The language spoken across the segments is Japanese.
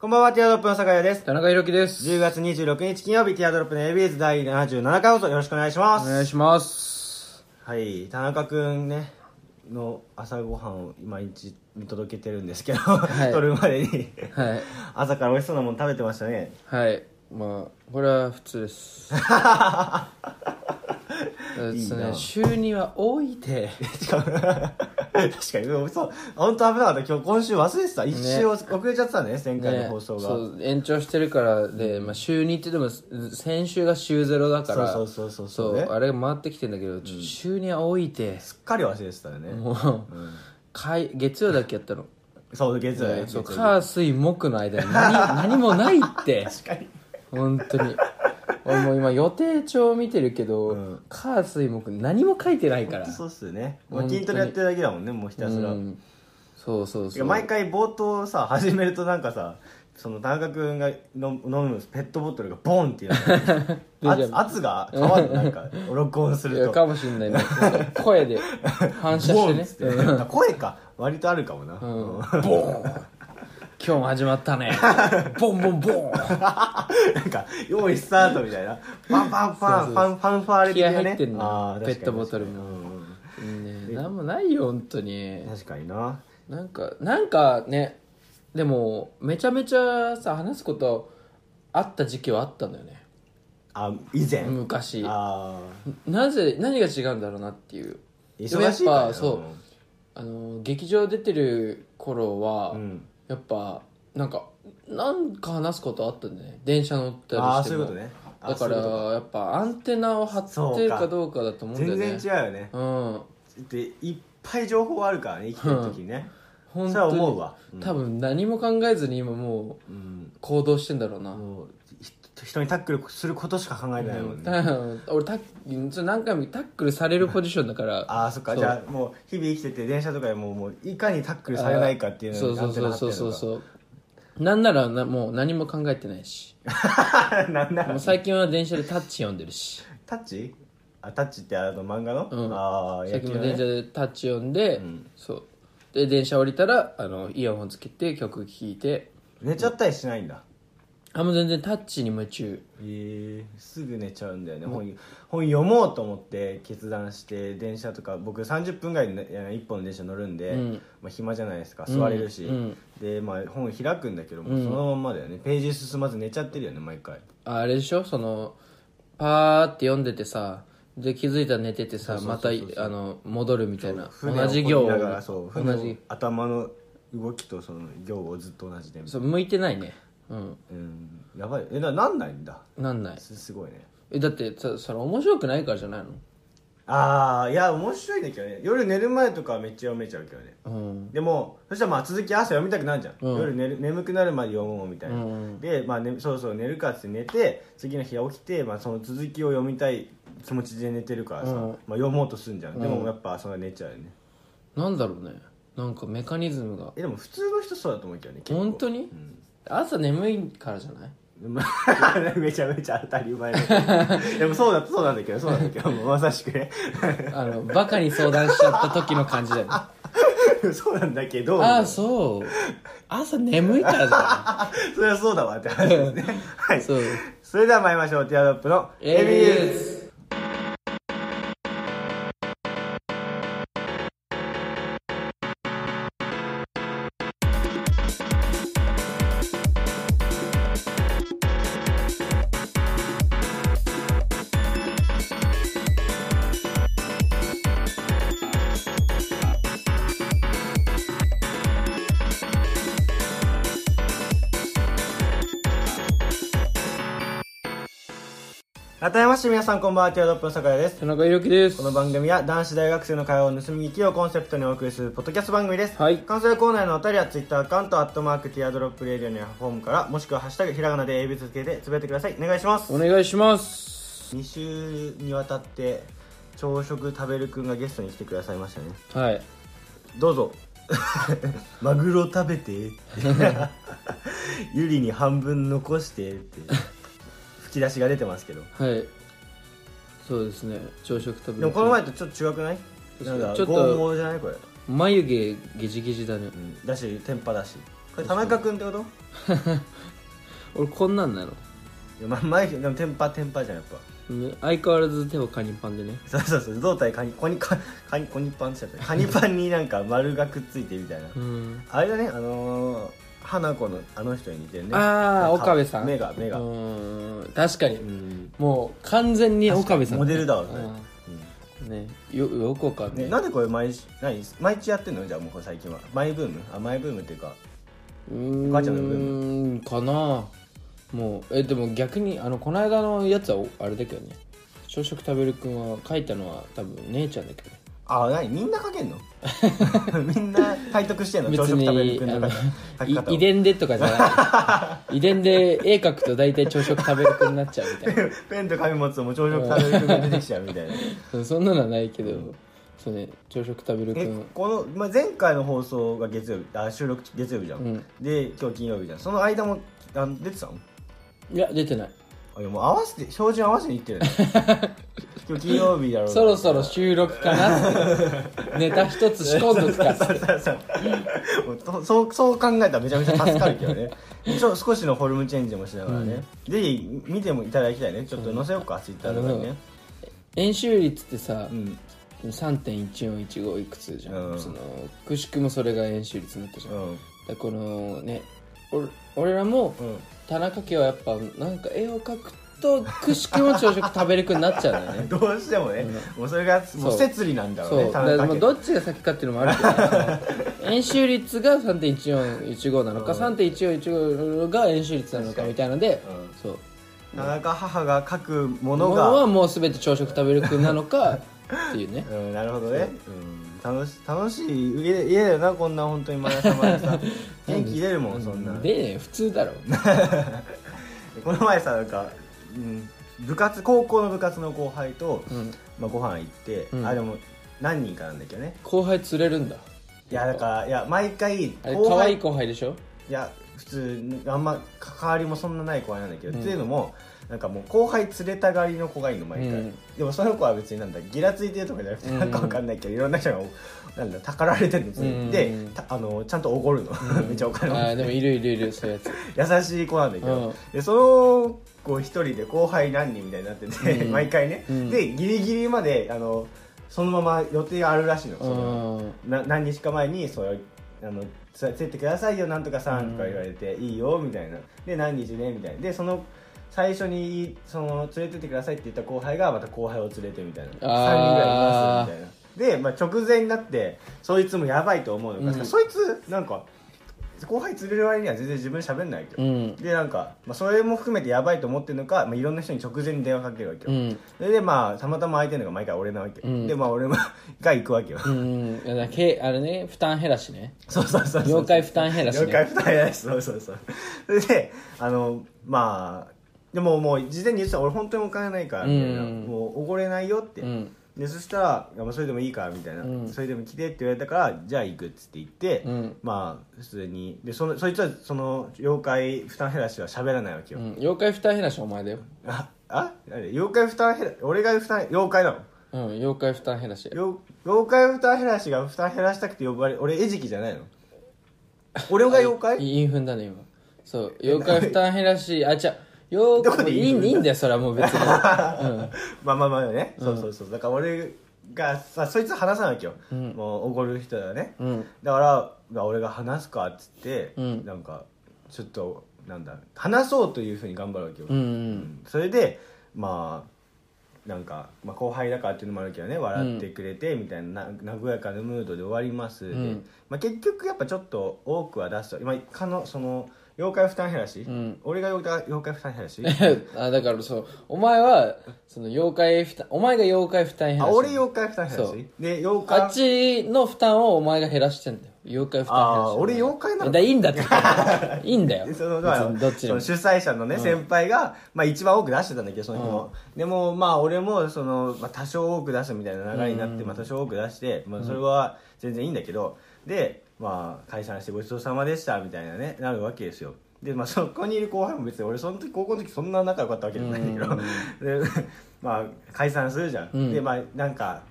こんばんは、ティアドロップの酒屋です。田中裕樹です。10月26日金曜日、ティアドロップの ABS 第77回放送よろしくお願いします。お願いします。はい、田中くんね、の朝ごはんを毎日見届けてるんですけど、い。撮るまでに、はい。朝から美味しそうなもの食べてましたね。はい。まあこれは普通です。えっといいな。ね週には多いて。しかも 確かに、そう、本当危なかった。今日、今週忘れてた。一週遅れちゃってたね、前回の放送が。そう延長してるからで、まあ、週2って言っても先週が週0だからそうそうそうそうそうねあれが回ってきてんだけど、週には多いてすっかり忘れてたよね。もう、月曜だけやったの？そう、月曜ね。そう火水木の間に何何もないって 確かに。本当に俺もう今予定帳見てるけど、ん。火水木何も書いてないから。そうっすよね。筋トレやってるだけだもんね、もうひたすら。うん。そうそうそう。毎回冒頭さ始めるとなんかさその田中君が飲む飲むペットボトルがボンっていうでじゃ圧圧が変わるなんか 録音すいやるとかもしんないね。声で 反射ボンっつって。してね声か。割とあるかもな、うん。ボーン今日も始まったね。ボンボンボン。なんか用意スタートみたいな。パンパンパンそうそうファンファンファーレ的なね気合入ってんのペットボトルもうんうんねなんもないよ本当に確かにななんかなんかねでもめちゃめちゃさ話すことあった時期はあったんだよねあ以前、昔あなぜ何が違うんだろうなっていうー忙しいやっぱそうあの劇場出てる頃は、うんやっぱなんかなんか話すことあったんだよね。電車乗ったりああしても。そういうことね。あだからやっぱアンテナを張ってるかどうかだと思うんだよね。全然違うよね。うん。でいっぱい情報あるからね生きてる時にね、本それは当に思うわ。うん。多分何も考えずに今もううん。行動してんだろうな、もうひ人にタックルすることしか考えてないもんね、た 俺タッそれ何回もタックルされるポジションだから。ああそっか。じゃあもう日々生きてて電車とかでももういかにタックルされないかっていうのそうにそうそうそうそううそう。なんならなもう何も考えてないし。なんなら。もう最近は電車でタッチ読んでるし。タッチ？あタッチってあの漫画の、うん。ああ最近も電車ねでタッチ読んで、ん。そう。で電車降りたらあのイヤホンつけて曲聴いて。寝ちゃったりしないんだあもう全然タッチに夢中。えー、すぐ寝ちゃうんだよね、本本読もうと思って決断して電車とか僕30分ぐらいで、ね、1本の電車乗るんで、うん。まあ、暇じゃないですか。座れるし、うん。で、まあ、本開くんだけども、そのまんまだよね。ページ進まず寝ちゃってるよね毎回。ああれでしょ？そのパーって読んでてさで気づいたら寝ててさまたあの戻るみたいな。同じ行を。同じ。頭の動きとその行をずっと同じでそう向いてないねうん。うんやばい。えななんないんだ。なんない。すすごいね。えだってさそれ面白くないからじゃないの？ああいや面白いんだけどね。夜寝る前とかはめっちゃ読めちゃうけどね。うん。でもそしたらまあ続き朝読みたくなるじゃん、うん。夜寝る眠くなるまで読もうみたいな、うん。で、まあね、そうそう寝るかっつって寝て次の日起きて、まあ、その続きを読みたい気持ちで寝てるからさ、うん。まあ、読もうとすんじゃん、でもやっぱそれ寝ちゃうよね。なんだろうね。なんかメカニズムが。えでも普通の人そうだと思うけどね結構。本当に、朝眠いからじゃない？ま あめちゃめちゃ当たり前だけど。でもそうだそうなんだけどそうなんだけど。まさしくね。あのバカに相談しちゃった時の感じだよね。そうなんだけど。ああそう。朝眠いからじゃそれはそうだわって話ですね。はないい。そうそれでは参りましょう。ティアドロップの ABS 改めまして皆さんこんばんはティアドロップの酒屋です。田中裕樹です。この番組は男子大学生の会話を盗み聞きをコンセプトにお送りするポッドキャスト番組です、はい。感想やコーナーへのお便りはツイッターアカウントアットマークティアドロップレディオのフォームからもしくはハッシュタグひらがなで AB 続けてつぶやいてください。お願いします。お願いします2週にわたって朝食食べるくんがゲストに来てくださいましたね。はい。どうぞ。マグロ食べて。ゆりに半分残してって吹き出しが出てますけど。はい。そうですね。朝食食べでもこの前とちょっと違くない？なんかちょっとじゃない？これ、眉毛ゲジゲジだね。うん、だし天パだし。これ田中君ってこと？俺こんなんなの。いやま前でもテンパテンパじゃんやっぱ。ね相変わらず手はカニパンでね。そうそうそう。胴体カニコニカカニコニパンって言っちゃった。カニパンになんか丸がくっついてみたいな。うん。あれだねあのー、花子のあの人に似てるね。ああ岡部さん。目が目が。うーん。確かに。うん。もう完全に岡部さん。モデルだわねうん。ねよよくわかんない。ねなんでこれ毎日何？毎日やってんの？じゃあもう最近は。マイブーム？あマイブームっていうかうーん。お母ちゃんのブーム？かな。もうえでも逆にあのこの間のやつはおあれだけどね。朝食食べるくんは書いたのは多分姉ちゃんだけどねあ何？みんな書けんの？みんな体得してんの？朝別食食べるの遺伝でとかじゃない。遺伝で絵描くと大体朝食食べるくんになっちゃうみたいな。ペンと紙持つともう朝食食べる君が出てきちゃうみたいな。そんなのはないけど、そうね朝食食べるくえんこの、まあ、前回の放送が月曜日あ収録月曜日じゃん、うん。で今日金曜日じゃん。その間もあ出てたの？いや出てない。あいやもう合わせて標準合わせにいってるね 今日金曜日だろうな。そろそろ収録かな。ネタ一つ仕込んどくかそうそうそうもう。とそうそう考えたらめちゃめちゃ助かるけどね。ちょ少しのフォルムチェンジもしながらね、ぜひ見てもいただきたいね。ちょっと載せようか、ツイッターとかにね、円周率ってさう、ん。3.1415いくつじゃん、うん。そのくしくもそれが円周率になったじゃん、だかうんらこのね俺俺らもうん。田中家はやっぱなんか絵を描くとくしくも朝食食べるくになっちゃうんだよね。どうしてもね、もうそれがもう。そう摂理なんだろうそう。ね田中家だからもうどっちが先かっていうのもあるけど 円周率が3.1415なのか、うん。3.1415が円周率なのかみたいので、うん。そう。田中母が書くものが。はもう全て朝食食べるくなのか っていうね。うん、なるほどね、う。ん、楽し楽しい家家だよなこんな本当に毎朝毎朝。元気出るもんそんな。で普通だろこの前さなんか、うん、部活高校の部活の後輩と、うん。まあ、ご飯行って、うん。あでも何人かなんだけどね。後輩釣れるんだ。いやだからいや毎回あれ可愛い後輩でしょ？いや普通あんま関わりもそんなない子なんだけど、うん。っていうのもなんかもう後輩連れたがりの子がいるの毎回、うん。でもその子は別になんだギラついてるとかじゃなくて、うん。なんかわかんないけどいろんな人がなんだたかられてるんですよ、うん。でたあのちゃんとおごるの、めっちゃお金持って。あーでもいるいるいるそういうやつ。優しい子なんだけど、うん。でその子一人で後輩何人みたいになってて、うん。毎回ね、うん。でギリギリまであのそのまま予定があるらしいの,、そのうん。な何日か前にそうあのつ連れてくださいよなんとかさんとか言われて、いいよみたいな。で何日ねみたいな。でその最初にその連れてってくださいって言った後輩がまた後輩を連れてみたいな。3人ぐらいいますみたいな。で、まあ、直前になってそいつもやばいと思うの。か、うん。そいつなんか後輩連れる割には全然自分喋んないけど、うん。でなんか、まあ、それも含めてやばいと思ってるのか、まあ、いろんな人に直前に電話かけるわけよ、うん。それでまあたまたま空いてるのが毎回俺なわけよ、うん。でまあ俺もが行くわけよ、うん。だけあれね負担減らしね。そうそうそうそう業界負担減らしね。業界負担減らしそうそうそう。それであのまあでももう事前に言ってた俺本当にお金ないからみたいな、うん。もうおごれないよって、うんでそしたらまあそれでもいいからみたいな、うん。それでも来てって言われたからじゃあ行くっつって言って、うん。まあ普通に。でそのそいつはその妖怪負担減らしは喋らないわけよ、うん。妖怪負担減らしお前だよ。ああ？あれ妖怪負担減ら俺が負担妖怪なの？うん妖怪負担減らし妖妖怪負担減らしが負担減らしたくて呼ばれ俺餌食じゃないの？俺が妖怪？インフンだね今そう妖怪負担減らしあじゃ妖どこで怪いいいいんだよそれはもう別に、うん、まあまあまあね、そうそうそう。だから俺がさそいつ話さなきゃ、うん。もうおごる人だね。うん。だからまあ俺が話すかっつって、うん。なんかちょっとなんだ話そうというふうに頑張るわけよ、うんううん。んそれでまあなんか、まあ、後輩だからっていうのもあるけどね。笑ってくれてみたいなな和やかなムードで終わります、でうん。まあ、結局やっぱちょっと多くは出すと。今かのその妖怪負担減らし、ん。俺が妖怪妖怪負担減らし？あだからそうお前はその妖怪負担お前が妖怪負担減らし。あ俺妖怪負担減らそう。しで妖怪あっちの負担をお前が減らしてんだよ。妖怪負担減らし。あー俺妖怪なの？だいいんだって。いいんだよ。でその別にどっちでも。その主催者のね、先輩が、まあ、一番多く出してたんだけどその日も、でもまあ俺もその、まあ、多少多く出すみたいな流れになって、まあ、多少多く出して、まあ、それは全然いいんだけど、でまあ解散してごちそうさまでしたみたいなねなるわけですよ。でまあそこにいる後輩も別に俺その時高校の時そんな仲良かったわけじゃないんだけど、でまあ解散するじゃん、うん。でまあなんか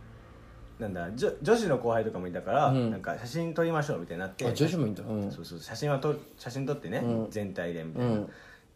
なんだ女女子の後輩とかもいたから、うん。なんか写真撮りましょうみたいになって。あ女子もいいん。だうんそうそう。写真はと写真撮ってね、うん。全体でみたいな、うん。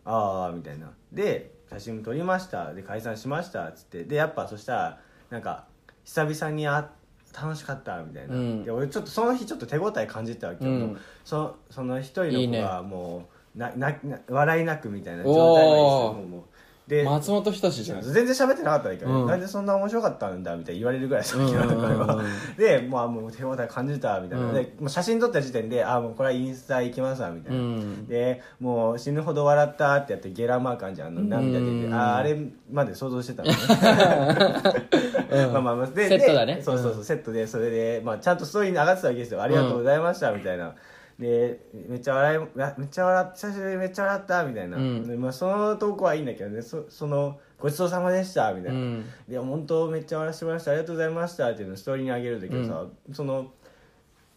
ああみたいな。で写真撮りました。で解散しました。っつって。でやっぱそしたらなんか久々にあ楽しかったみたいな、うん。で俺ちょっとその日ちょっと手応え感じてたわけよ、うん。そその一人の子がもうななな笑いなくみたいな状態までしておー。もうで松本人志じゃん。全然喋ってなかったんだけど、うん。なんでそんな面白かったんだみたいに言われるぐらいさっきうん。の彼は。うん。うん。うんで、まあ、もう手応え感じたみたいな、うん。でもう写真撮った時点であもうこれはインスタ行きますわみたいな、うん。でもう死ぬほど笑ったってやってゲラマー感じゃんあの涙出て、うん。ああれまで想像してたのね。う んまあまあまあでセットだね。でそうそうそう、セットでそれで、まあ、ちゃんとストーリーに上がってたわけですよ。ありがとうございましたみたいな。でめっちゃ笑いわめっちゃ笑っ久しぶりにめっちゃ笑ったみたいな、うん。でまあ、その投稿はいいんだけどね。そそのごちそうさまでしたみたいな、うん。で本当めっちゃ笑わせてもらいましたありがとうございましたっていうのをストーリーにあげるんだけどさ、その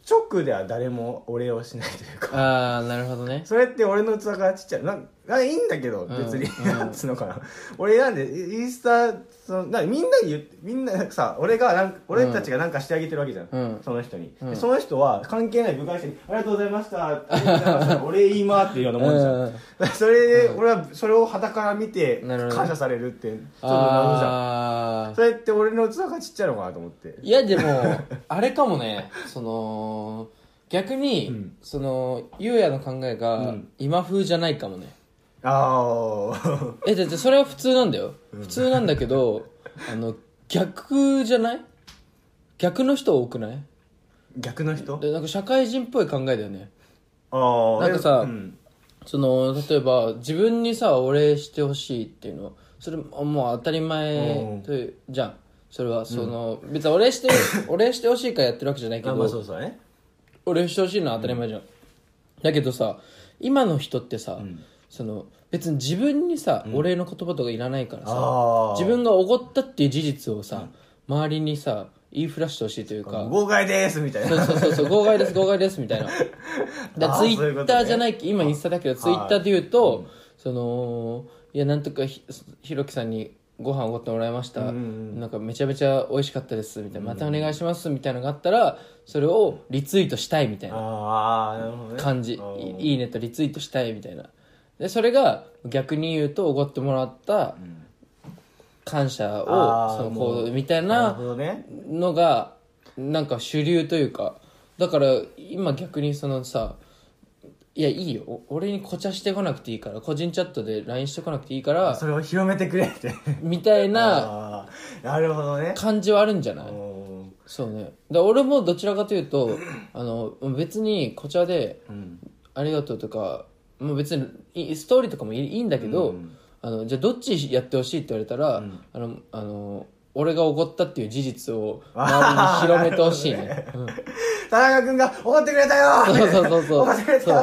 直では誰もお礼をしないというか。ああなるほどね。それって俺の器がちっちゃい。なんなんいいんだけどうん。別に、うん。なんつうのかな。俺なんでインスタそのなみんなに言ってみんなさ俺がなん俺たちがなんかしてあげてるわけじゃん、うん。その人に、うん。でその人は関係ない部外者に「ありがとうございました」ありがとうございました俺言いまーっていうようなもんじゃん、うん。それで俺はそれを傍から見て感謝されるってちょっと謎じゃん。ああそれって俺の器がちっちゃいのかなと思って。いやでも あれかもねその逆に、うん。そのゆうやの考えうがん。今風じゃないかもね、ああ えだってそれは普通なんだよ、普通なんだけどあの逆じゃない？逆の人多くない？逆の人？でなんか社会人っぽい考えだよね。ああなんかさうん。その例えば自分にさお礼してほしいっていうのそれもう当たり前というじゃん。それはその、別にお礼して お礼してほしいからやってるわけじゃないけど、あまあそうそうね。お礼してほしいのは当たり前じゃん、だけどさ今の人ってさ、その別に自分にさ、お礼の言葉とかいらないからさ自分がおごったっていう事実をさ、周りにさ言いふらしてほしいというか妨害ですみたいな。そうそうそう号外です 号外ですみたいな。だツイッターじゃない今インスタだけどツイッターで言うと、そのいやなんとかひひろきさんにご飯おごってもらいました、んなんかめちゃめちゃ美味しかったですみたいな。またお願いしますみたいなのがあったらそれをリツイートしたいみたいな感じ、いいねとリツイートしたいみたいなでそれが逆に言うとおごってもらった感謝をその行動みたいなるなほどね。のがなんか主流というかだから今逆にそのさいやいいよ。お俺にこちゃしてこなくていいから個人チャットで LINE してこなくていいからそれを広めてくれって。みたいななるほどね。感じはあるんじゃない？うんそうね。だから俺もどちらかというとあの別にこちらでうん。ありがとうとかもう別にいストーリーとかもいいんだけど、うん。あのじゃあどっちやってほしいって言われたら、あのあの俺がおごったっていう事実を周りに広めてほしいね、うん。田中君が怒ってくれたよ。そうそうそうそう。怒ってくれたよ。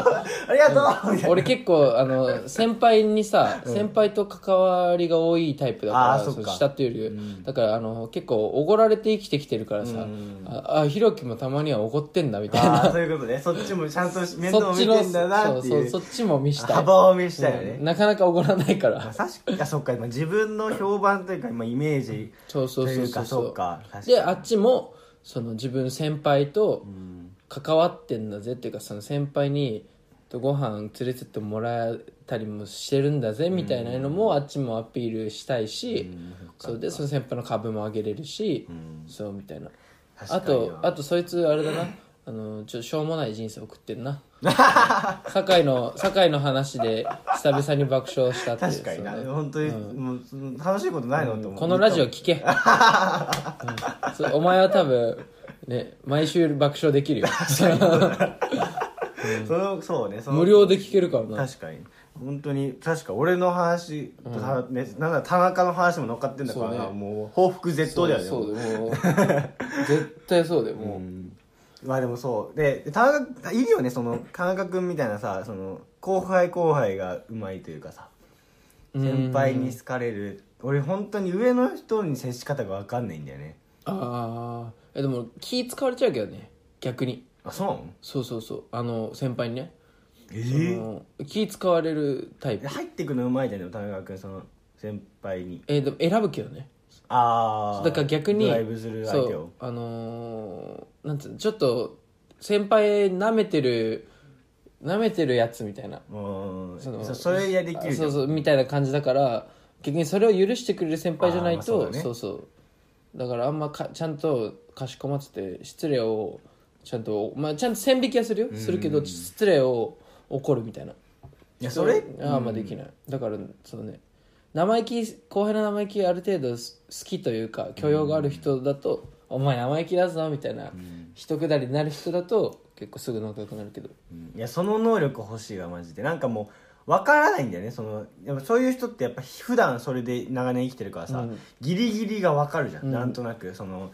ありがとう。俺結構あの先輩にさ、先輩と関わりが多いタイプだから下っていうより、だからあの結構おごられて生きてきてるからさ、うん。ああひろきもたまにはおごってんだみたいああなそういうことね。そっちもちゃんと面倒見てんだなってそう。そうそっちも見したい。幅を見したよね。うん。なかなかおごらないから。まさしかそっか。まあ自分の評判というかまあイメージ。そうそうそうそうそう。そうかであっちもその自分先輩と関わってんだぜっていうかその先輩にとご飯連れてってもらえたりもしてるんだぜみたいなのもあっちもアピールしたいし、そうでその先輩の株も上げれるし、そうみたいな。あとあとそいつあれだなあのちょっとしょうもない人生送ってんな。酒井の酒井の話で久々に爆笑したっていう確かにな。そ本当にもうその楽しいことないの？って思う。このラジオ聞け、うん。お前は多分ね毎週爆笑できるよ。そのそうねその。無料で聞けるからな。確かに。本当に確か俺の話、たね、なんだ田中の話も乗っかってんだからな、そうね。もう報復絶倒だよねそうだよもう。絶対そうだよもう、うんまあでもそう。で田中いるよねその田中君みたいなさその後輩後輩がうまいというかさ。先輩に好かれる。俺本当に上の人に接し方が分かんないんだよね。ああえでも気使われちゃうけどね。逆に。あそうなの？そうそうそう。あの先輩にね。えその気使われるタイプ。入ってくのうまいじゃんでも田中君その先輩に。えでも選ぶけどねああだから逆にドライブする相手を。あのーなんつうのちょっと先輩舐めてる舐めてるやつみたいな。うんそのそそれやできるそうん。そうみたいな感じだから逆にそれを許してくれる先輩じゃないとそうだね。そうそう。だからあんまかちゃんとかしこまってて失礼をちゃんと、まあ、ちゃんと線引きはするよ。するけど失礼を怒るみたいな。いやそれ？ああまあできない、だからそのね生意気後輩の生意気ある程度好きというか許容がある人だと、お前生意気だぞみたいな、一くだりになる人だと結構すぐ仲良くなるけど。うん。いやその能力欲しいわマジで。なんかもう分からないんだよね。そのやっぱそういう人ってやっぱ普段それで長年生きてるからさ、うん。ギリギリが分かるじゃん、うん。なんとなくその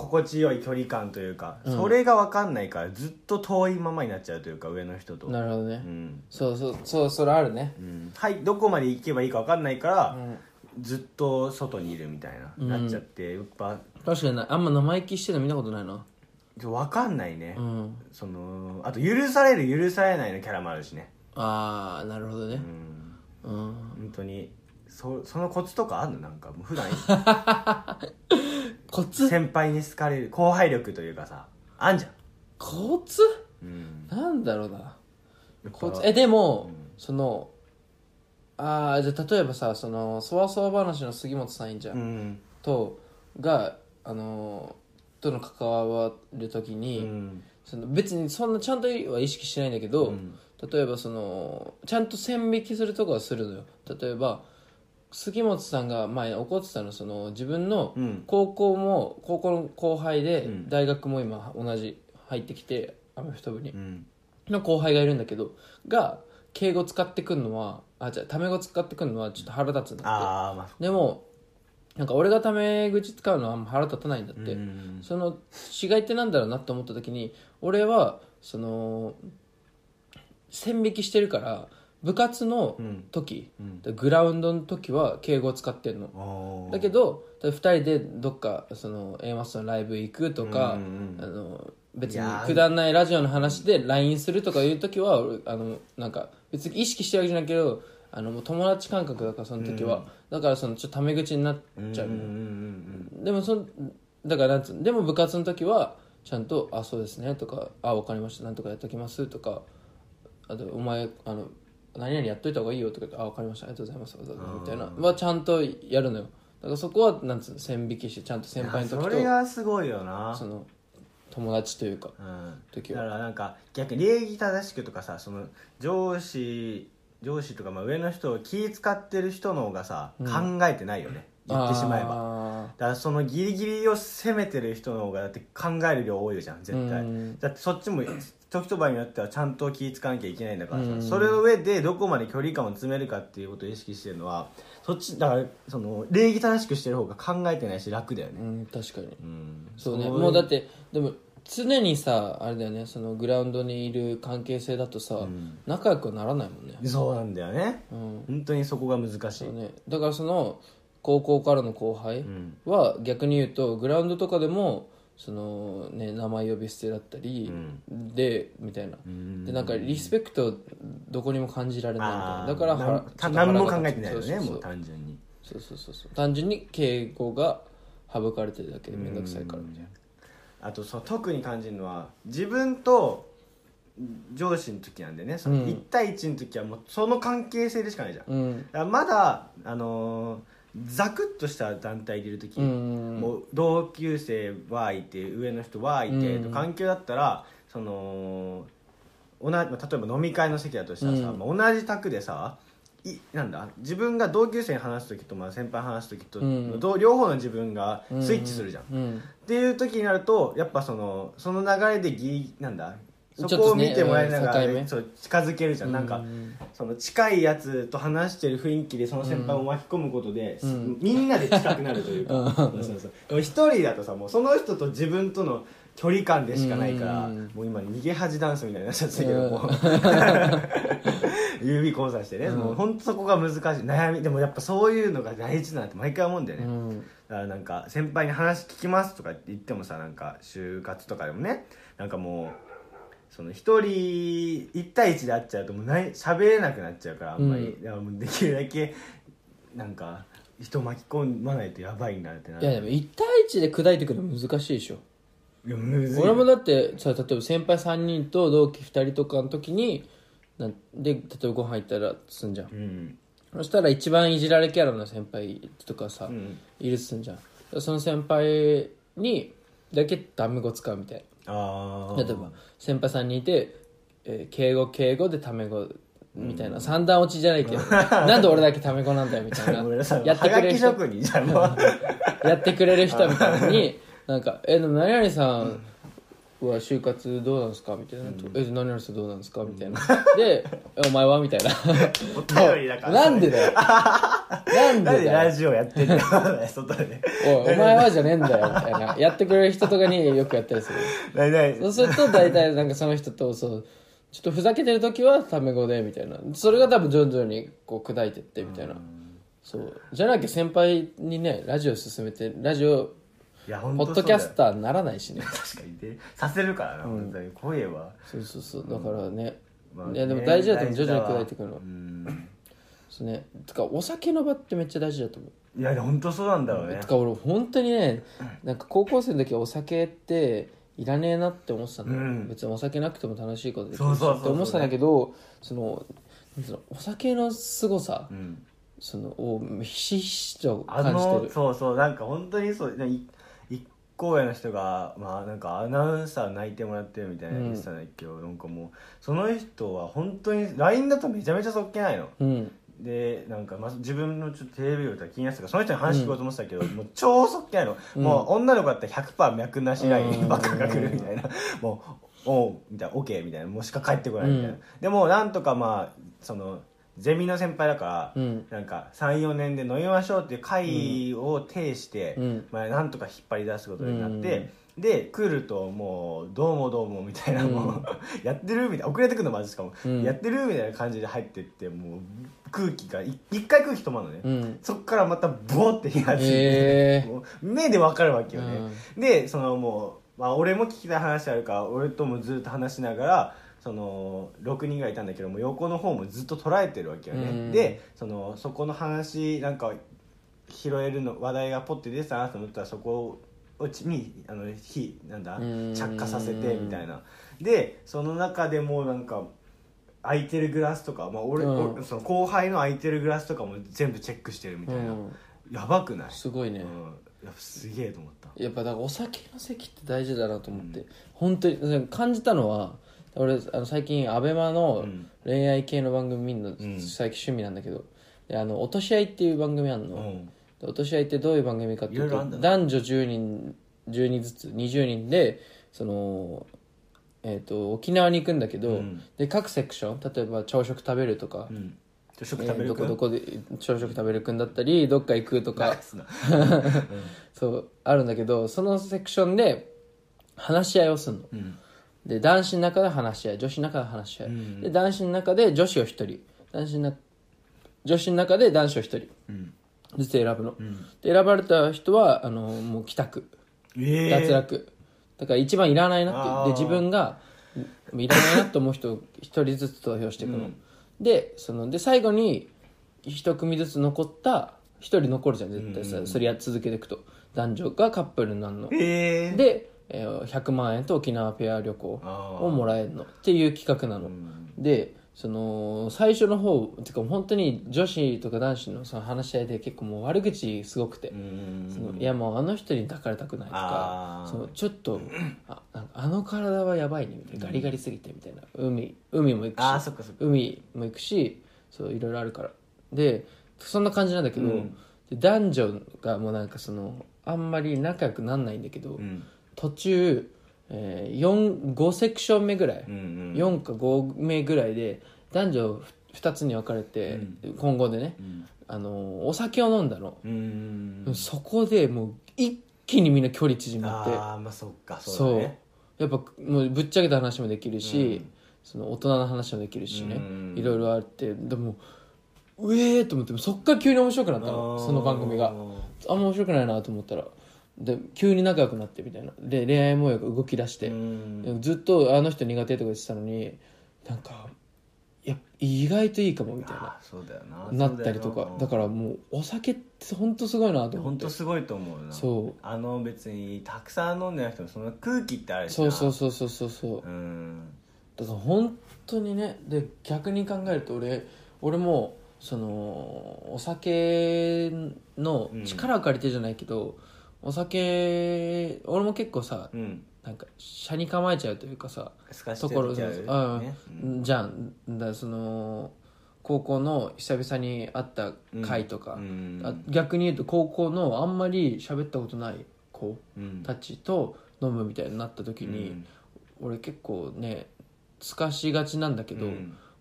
心地よい距離感というか、うん。それが分かんないからずっと遠いままになっちゃうというか上の人と。なるほどね、うん。そうそうそうそれあるね。うん。はいどこまで行けばいいか分かんないから、うん。ずっと外にいるみたいな、うん。なっちゃってやっぱ確かになあんま生意気してるの見たことないな分かんないね、うん。そのあと許される許されないのキャラもあるしね。ああなるほどね。うん。うん。本当にそそのコツとかあるの？なんかもう普段 コツ？先輩に好かれる後輩力というかさあんじゃん、コツ？うん、なんだろうな。コツ？えでも、うん。そのああじゃあ例えばさそのそわそわ話の杉本さんいんじゃん、うん。とがあのとの関わる時うに、ん。その別にそんなちゃんとは意識してないんだけど、うん。例えばそのちゃんと線引きするとこはするのよ。例えば杉本さんが前怒ってたのその自分のうん。高校も高校の後輩で、うん。大学も今同じ入ってきてアメフト部に。うん。の後輩がいるんだけどが敬語使ってくるのはあじゃあタメ語使ってくるのはちょっと腹立つんだって。まあでもなんか俺がタメ口使うのはあんま腹立たないんだって、うん。その違いってなんだろうなって思った時に俺はその線引きしてるから部活のうん。時、うん。グラウンドの時は敬語を使ってんの。だけど2人でどっかその A マスのライブ行くとか、うんうんあの別にくだらないラジオの話で LINE するとかいう時は俺あのなんか別に意識してるわけじゃないけどあのもう友達感覚だからその時は、だからそのちょっとタメ口になっちゃう。のよ、うんうんでもそんだからなんつうでも部活の時はちゃんと「あそうですね」とか「あ分かりましたなんとかやっときます」とかあと「お前あの何々やっといた方がいいよ」とか言って「あ分かりました。ありがとうございます」みたいな。はちゃんとやるのよ。だからそこはなんつうの線引きしてちゃんと先輩の時いやそれとがすごいよな。その友達というかうん。時はだからなんか逆に礼儀正しくとかさその上司上司とかまあ上の人を気使ってる人の方がさ、うん。考えてないよね。言ってしまえば。ばだからそのギリギリを攻めてる人の方がだって考える量多いじゃん絶対、うん。だってそっちも時と場合によってはちゃんと気使わなきゃいけないんだからさ、うん。それの上でどこまで距離感を詰めるかっていうことを意識してるのはそっちだからその礼儀正しくしてる方が考えてないし楽だよね、うん確かに。うん。そうね。いもうだってでも常にさあれだよねそのグラウンドにいる関係性だとさ、ん。仲良くはならないもんね。そうなんだよね。うん。本当にそこが難しい。ね。だからその高校からの後輩ん。は逆に言うとグラウンドとかでもそのね名前呼び捨てだったりでみたいな。うん。でなんかリスペクトどこにも感じられないだから何も考えてないよねそうそうそう。もう単純に。そうそうそうそう。単純に敬語が省かれてるだけで面倒くさいから。みたいなあとそう特に感じるのは自分と上司の時なんでね。そのうん。1対1の時はもうその関係性でしかないじゃん、だうん。からまだあのーザクッとした団体でいる時、うん。もう同級生はいて上の人はいてうん。と関係だったらその同じまあ例えば飲み会の席だとしたらさ、うん。まあ同じ卓でさいなんだ自分が同級生に話す時と、まあ、先輩に話す時と、うん。両方の自分がスイッチするじゃん、うん。っていう時になるとやっぱそのその流れでギリなんだそこを見てもらいながら、うん境目そう近づけるじゃん、なんかうんその近いやつと話してる雰囲気でその先輩を巻き込むことで、うん。みんなで近くなるというか、一人だとさもうその人と自分との距離感でしかないから、うんもう今逃げ恥ダンスみたいになっちゃったけど、うん。も う指交差してね、うん。もう本当そこが難しい。悩みでもやっぱそういうのが大事だなって毎回思うんだよね、うん。だからなんか先輩に話聞きますとかって言ってもさなんか就活とかでもね。なんかもうその一人一対一で会っちゃうともうない喋れなくなっちゃうからあんまり、うん。だからもうできるだけなんか人巻き込まないとやばいなってないやでも1対1で砕いてくるの難しいでしょ。いやむずい俺もだってさ例えば先輩3人と同期2人とかの時になんで例えばご飯行ったらすんじゃん。うん。そしたら一番いじられキャラの先輩とかさ、ん。いるっすんじゃん。その先輩にだけタメ語使うみたいああな例えば先輩さんにいて、えー敬語敬語でタメ語みたいな、三段落ちじゃないけどなんで俺だけタメ語なんだよみたいな。ごめんなさい。やってくれる人職人じゃんもうやってくれる人みたいになんか「えでも何々さんは就活どうなんですか?」みたいな「え何々さんどうなんですか?」みたいな。で「えお前は?」みたいな。お便りだから。なんでだよなんでラジオやってんだよ外で。おいお前はじゃねえんだよみたいな。やってくれる人とかによくやったりする。何何そうすると大体なんかその人とそうちょっとふざけてる時はタメ語でみたいな。それが多分徐々にこう砕いてってみたいな。そう。じゃなきゃ先輩にねラジオ進めてラジオいや本当ポッドキャスターにならないしね。確かにでさせるからな、本当に。声は、そうそうそう。だからね、まあいやでも大事だと思うね徐々に砕いていくの。うんそうね。てかお酒の場ってめっちゃ大事だと思う。いや本当そうなんだろうね。てか俺本当にねなんか高校生の時はお酒っていらねえなって思ってたんだよ、うん。別にお酒なくても楽しいことできるしそうそうそうそう。って思ってたんだけどそのお酒の凄さ、うん。そのをひしひしとあ感じてる。のそうそうなんか本当にそうい一校上の人がまあなんかアナウンサー泣いてもらってるみたいな言ってたんだけど、なんかもうその人は本当に LINE だとめちゃめちゃそっけないの。うんでなんか、まあ、自分のちょっとテレビを気になってたからその人に話聞こうと思ってたけど、もう超そっけないの、もう女の子だったら100%脈なしラインばっかが来るみたいな、もうおうみたいな OK みたいな。もうしか帰ってこないみたいな、うん。でもなんとかまあそのゼミの先輩だから、うん。なんか34年で飲みましょうっていう会を呈して、うん。まあ、なんとか引っ張り出すことになって、で来るともう「どうもどうも」みたいな、もう やってるみたいな遅れてくるのまずしかも、うん。やってるみたいな感じで入ってってもう空気がい一回空気止まるのね、うん。そっからまたボーって火がついて、へー。目でわかるわけよね、でそのもう、まあ、俺も聞きたい話あるから俺ともずっと話しながらその6人がいたんだけども横の方もずっと捉えてるわけよね、うん。でそのそこの話なんか拾えるの話題がポッて出てたなと思ったらそこをちにあの火なんだうん。着火させてみたいな。でその中でもなんか空いてるグラスとか、まあ俺うん。俺その後輩の空いてるグラスとかも全部チェックしてるみたいな、うん。やばくない？すごいね、うん、やっぱすげえと思った。やっぱだからお酒の席って大事だなと思って、本当に感じたのは俺あの最近アベマのうん。恋愛系の番組見るの、ん。最近趣味なんだけど。であの落とし合いっていう番組あるの、うん。で落とし合いってどういう番組かっていうと男女10人10人ずつ20人でそのえー、と沖縄に行くんだけど、うん。で各セクション例えば朝食食べるとか、うん。じゃあ食えー食べるどこどこで朝食食べるくんだったりどっか行くとか。そうあるんだけどそのセクションで話し合いをするの、うんで男子の中で話し合い女子の中で話し合い、ん。で男子の中で女子を一人。男子の女子の中で男子を一人。うん。ずつ選ぶの、で選ばれた人はあのもう帰宅。ええ脱落、だから一番いらないなって。で自分がいらないなと思う人を一人ずつ投票していくの、でそので最後に一組ずつ残った一人残るじゃん絶対さ、それや続けていくと。男女がカップルになるの。ええで、えー100万円と沖縄ペア旅行をもらえるのっていう企画なの、でその最初の方てか本当に女子とか男子のその話し合いで結構もう悪口すごくて、うん。そのいやもうあの人に抱かれたくないとかそのちょっとああの体はやばいねみたいな。ガリガリすぎてみたいな。海海も行くし。海も行くしそういろいろあるから。でそんな感じなんだけど、うん。で男女がもうなんかそのあんまり仲良くなんないんだけど、うん途中、えー、4 5セクション目ぐらい、うんうん。4か5名ぐらいで男女2つに分かれて、今後でね、あのお酒を飲んだの、うんそこでもう一気にみんな距離縮まって。ああまあそっかそそううだね。やっぱもうぶっちゃけた話もできるし、その大人の話もできるしね、うんいろいろあって。でもうえーと思ってそっから急に面白くなったの。その番組が。あんま面白くないなと思ったらで急に仲良くなってみたいな。で恋愛模様が動き出して、ずっとあの人苦手とか言ってたのになんかや意外といいかもみたいな。あそうだよな。なったりとか。だからもうお酒って本当すごいなと思本って。当すごいと思うな。そう。あの別にたくさん飲んでなくてもその空気ってあるしそなうそうそうそうそうそう。うん。だから本当にねで逆に考えると俺俺もそのお酒のうん。力を借りてじゃないけど、お酒俺も結構さうん。なんか車に構えちゃうというかさすかしところうん、ねじゃん。だその高校の久々に会った会とか、うん。あ逆に言うと高校のあんまり喋ったことない子うん。たちと飲むみたいになった時に、俺結構ねすかしがちなんだけど、うん。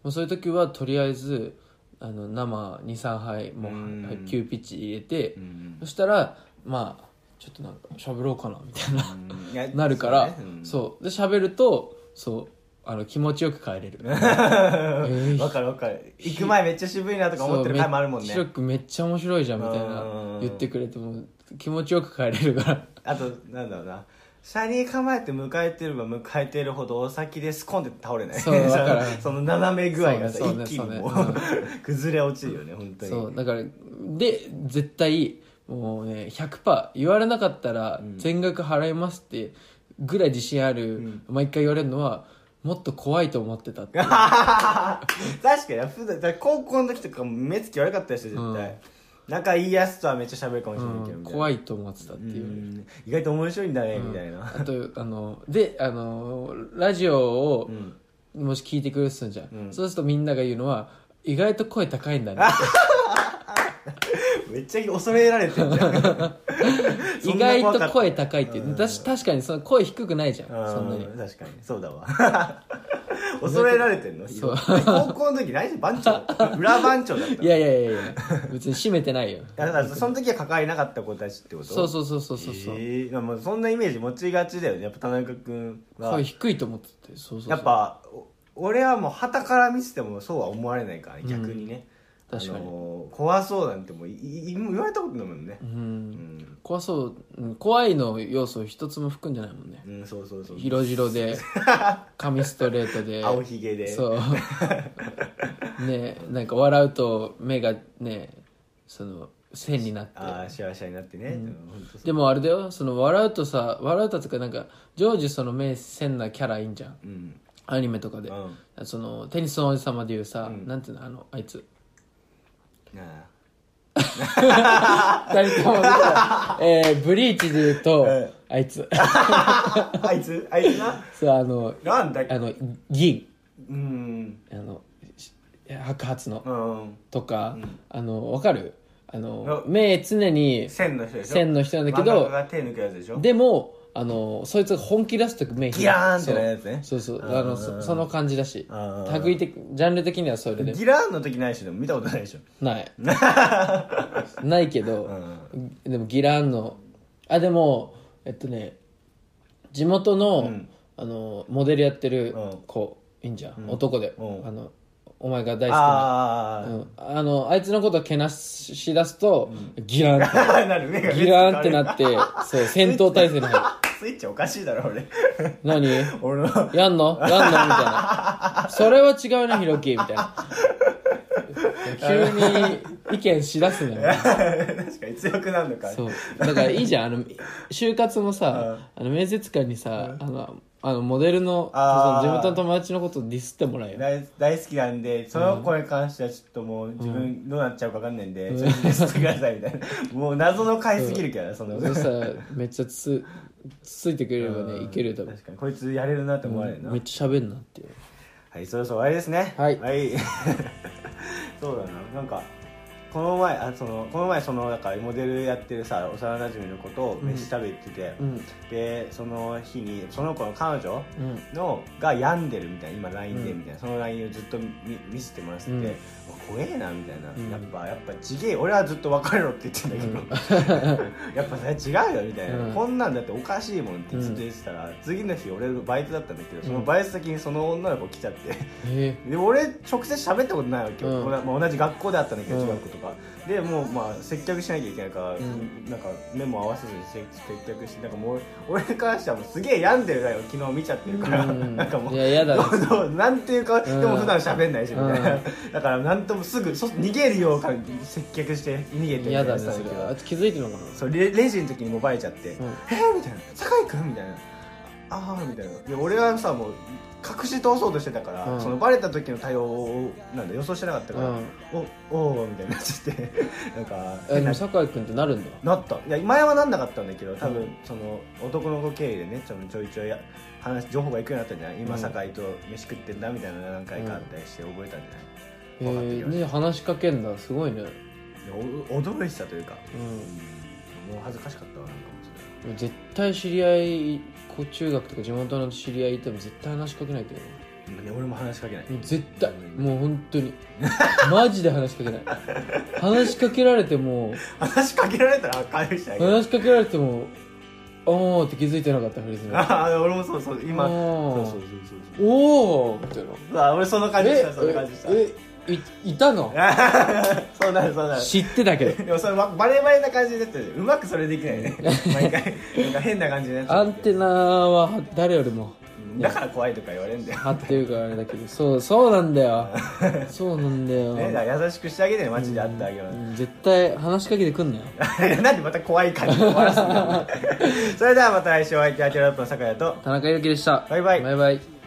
もうそういう時はとりあえずあの生23杯もううん。はい急ピッチ入れて、うん。そしたらまあちょっとなんか喋ろうかなみたいな、うん。いや なるからそうねそう,、で喋るとそうあの気持ちよく帰れる。うんー。わかるわかる。行く前めっちゃ渋いなとか思ってる回もあるもんね。そうめっちゃめっちゃ面白いじゃんみたいなうん言ってくれても気持ちよく帰れるからあとなんだろうな車に構えて迎えてれば迎えてるほどお先でスコンって倒れないそうわかるその斜め具合がさ、そうね一気にもう、そうね崩れ落ちるよね本当にそうだからで絶対もうね100%言われなかったら全額払いますってぐらい自信ある、毎回言われるのはもっと怖いと思ってたって 確かに普段だから高校の時とかも目つき悪かったですよ絶対、仲いいやつとはめっちゃ喋るかもしれないけど、うん怖いと思ってたっていう、うん。意外と面白いんだね、みたいな。あとあのであのラジオをうん。もし聞いてくれるとするじゃん、うん。そうするとみんなが言うのは意外と声高いんだね めっちゃ恐れられてるじゃん。意外と声声高いっていう。私確かにその声低くないじゃん。そそんなに。確かに。そうだわ。恐れられてんの？そう。高校の時何番長？裏番長だったの？いやいやいやいや。別に閉めてないよ。だからその時は関わりなかった子たちってこと？そうそうそうそうそうそう、えーそんなイメージ持ちがちだよね。やっぱ田中君は。声低いと思ってて。そうそうやっぱお俺はもう旗から見せてもそうは思われないからね逆にね、確かに。あのー怖そうなんてもういい言われたことないもんね。ううん。ん、怖そううん怖いの要素一つも含んでないもんね。うん、そうそうそう。色白で 髪ストレートで。青ひげで。そう。ねなんか笑うと目がねその線になって。ああシャワシャになってね、うん、でもあれだよ。その笑うとさ笑うとつかなんか常時その目線なキャラいいんじゃん。うん。アニメとかで、うん。そのテニスの王子様でいうさ、うん。なんていうのあのあいつ。あ 二人とも出た、えー、ブリーチで言うと、うん。あいつ。あ あいつ？あいつな？そうあのなんだっけ？あの銀。うん。あのし白髪の。うん。とか、うん。あのわかる？あのう目常に線の人でしょ？線の人なんだけ真ん中どが手抜くやつでしょ？でもあのそいつが本気出す時目ギラーンってなるやつね。そうそう。あのそその感じだし。あー。類的ジャンル的にはそれで。ギラーンの時ないしでも見たことないでしょ。ない。ないけど、うん。でもギラーンのあでもえっとね地元の,、うん。あのモデルやってるうん。子、いいんじゃん、男で、うん。あのお前が大好きな。あうん、あのあいつのことをけなし出すと、ギラーンって。あ なる目が ギラーンってなってそう戦闘態勢に入る。スイッチおかしいだろ俺。何？俺の。やんの？やんの？みたいな。それは違うなひろきみたいな。急に意見しだすのよ。確かに強くなるのか。そう。だからいいじゃん。あの就活もさ、あの面接官にさ、あのあのモデルのあー。その地元の友達のことをディスってもらえよ。大大好きなんでその子に関してはちょっともう自分どうなっちゃうか分かんないんで、ちょっとディスってくださいみたいな。もう謎の回すぎるからその。そしたらめっちゃつつついてくれればねいけるよ多分確かにこいつやれるなって思われるな、めっちゃ喋んなっていう。はいそろそろ終わりですね。はい。そうだな。なんかこの前あそのこの前そのだからモデルやってるさ幼馴染の子と飯食べてて、うん。でその日にその子の彼女うん。のが病んでるみたいな今 LINE でみたいな、その LINE をずっと見見せてもらってて、うん。怖えなみたいな、うん。やっぱやっぱちげえ俺はずっと別れろって言ってんだけど、やっぱそれ違うよみたいな、うん。こんなんだっておかしいもんってずっと言ってたら、次の日俺バイトだったんだけどそのバイト先にその女の子来ちゃって。え。で俺直接喋ったことないわけよ、同じ学校であったんだけど、うん。中学校とか。でもうまあ接客しなきゃいけないから、ん。なんか目も合わせずに接接客してなんかもう俺に関してはもうすげえ病んでるだよ昨日見ちゃってるから、うん。なんかもういや嫌だね。どうなんていうか、でも普段喋んないしみたいな、うだからなんともすぐそ逃げるようか接客して逃げてみたいな嫌だねそれあ気づいてるのかな。そうレレジの時にもうバレちゃって「ん。えーみたいな「酒井君?」みたいな「ああ」みたいな。いや俺はさもう隠し通そうとしてたから、うん。そのバレた時の対応をなんだ予想してなかったからうん「おおーみたいになっちゃって なんかえで変なも酒井君ってなるんだ。なった。いや前はなんなかったんだけど多分、うん。その男の子経由でねちょちょいちょい話情報がいくようになったんじゃない？今うん。酒井と飯食ってんだみたいな何回かあったりして覚えたんじゃない、え分かってきました。ー、ね話しかけんだすごいね。いやお驚いてたというか、うん。もう恥ずかしかったわなんかも絶対知り合い中学とか地元の知り合いいても絶対話しかけないと思今ね俺も話しかけない、う絶対。もう本当に。マジで話しかけない。話しかけられても。話しかけられたら返したいけど話しかけられてもあーって気づいてなかったふりするああ俺もそうそう今。あそうーそうそうそう。おおみたいな。あ俺そんな感じしたそんな感じした。ええいいたの？そうなるそうなる。知ってたけど。でもそれババレバレな感じになってる。うまくそれできないね。毎回。なんか変な感じになっちゃアンテナは誰よりも。うん。だから怖いとか言われるんだよ。張ってるからあれだけど。そうそうなんだよ。そうなんだよ、ね、だから優しくしてあげてね街で会ってあげるの、うん絶対話しかけてくんなよ。いやなんでまた怖い感じで終わらすんだよそれではまた来週お会いいたいラップの酒屋と田中裕樹でした。バイバイ。バイバイ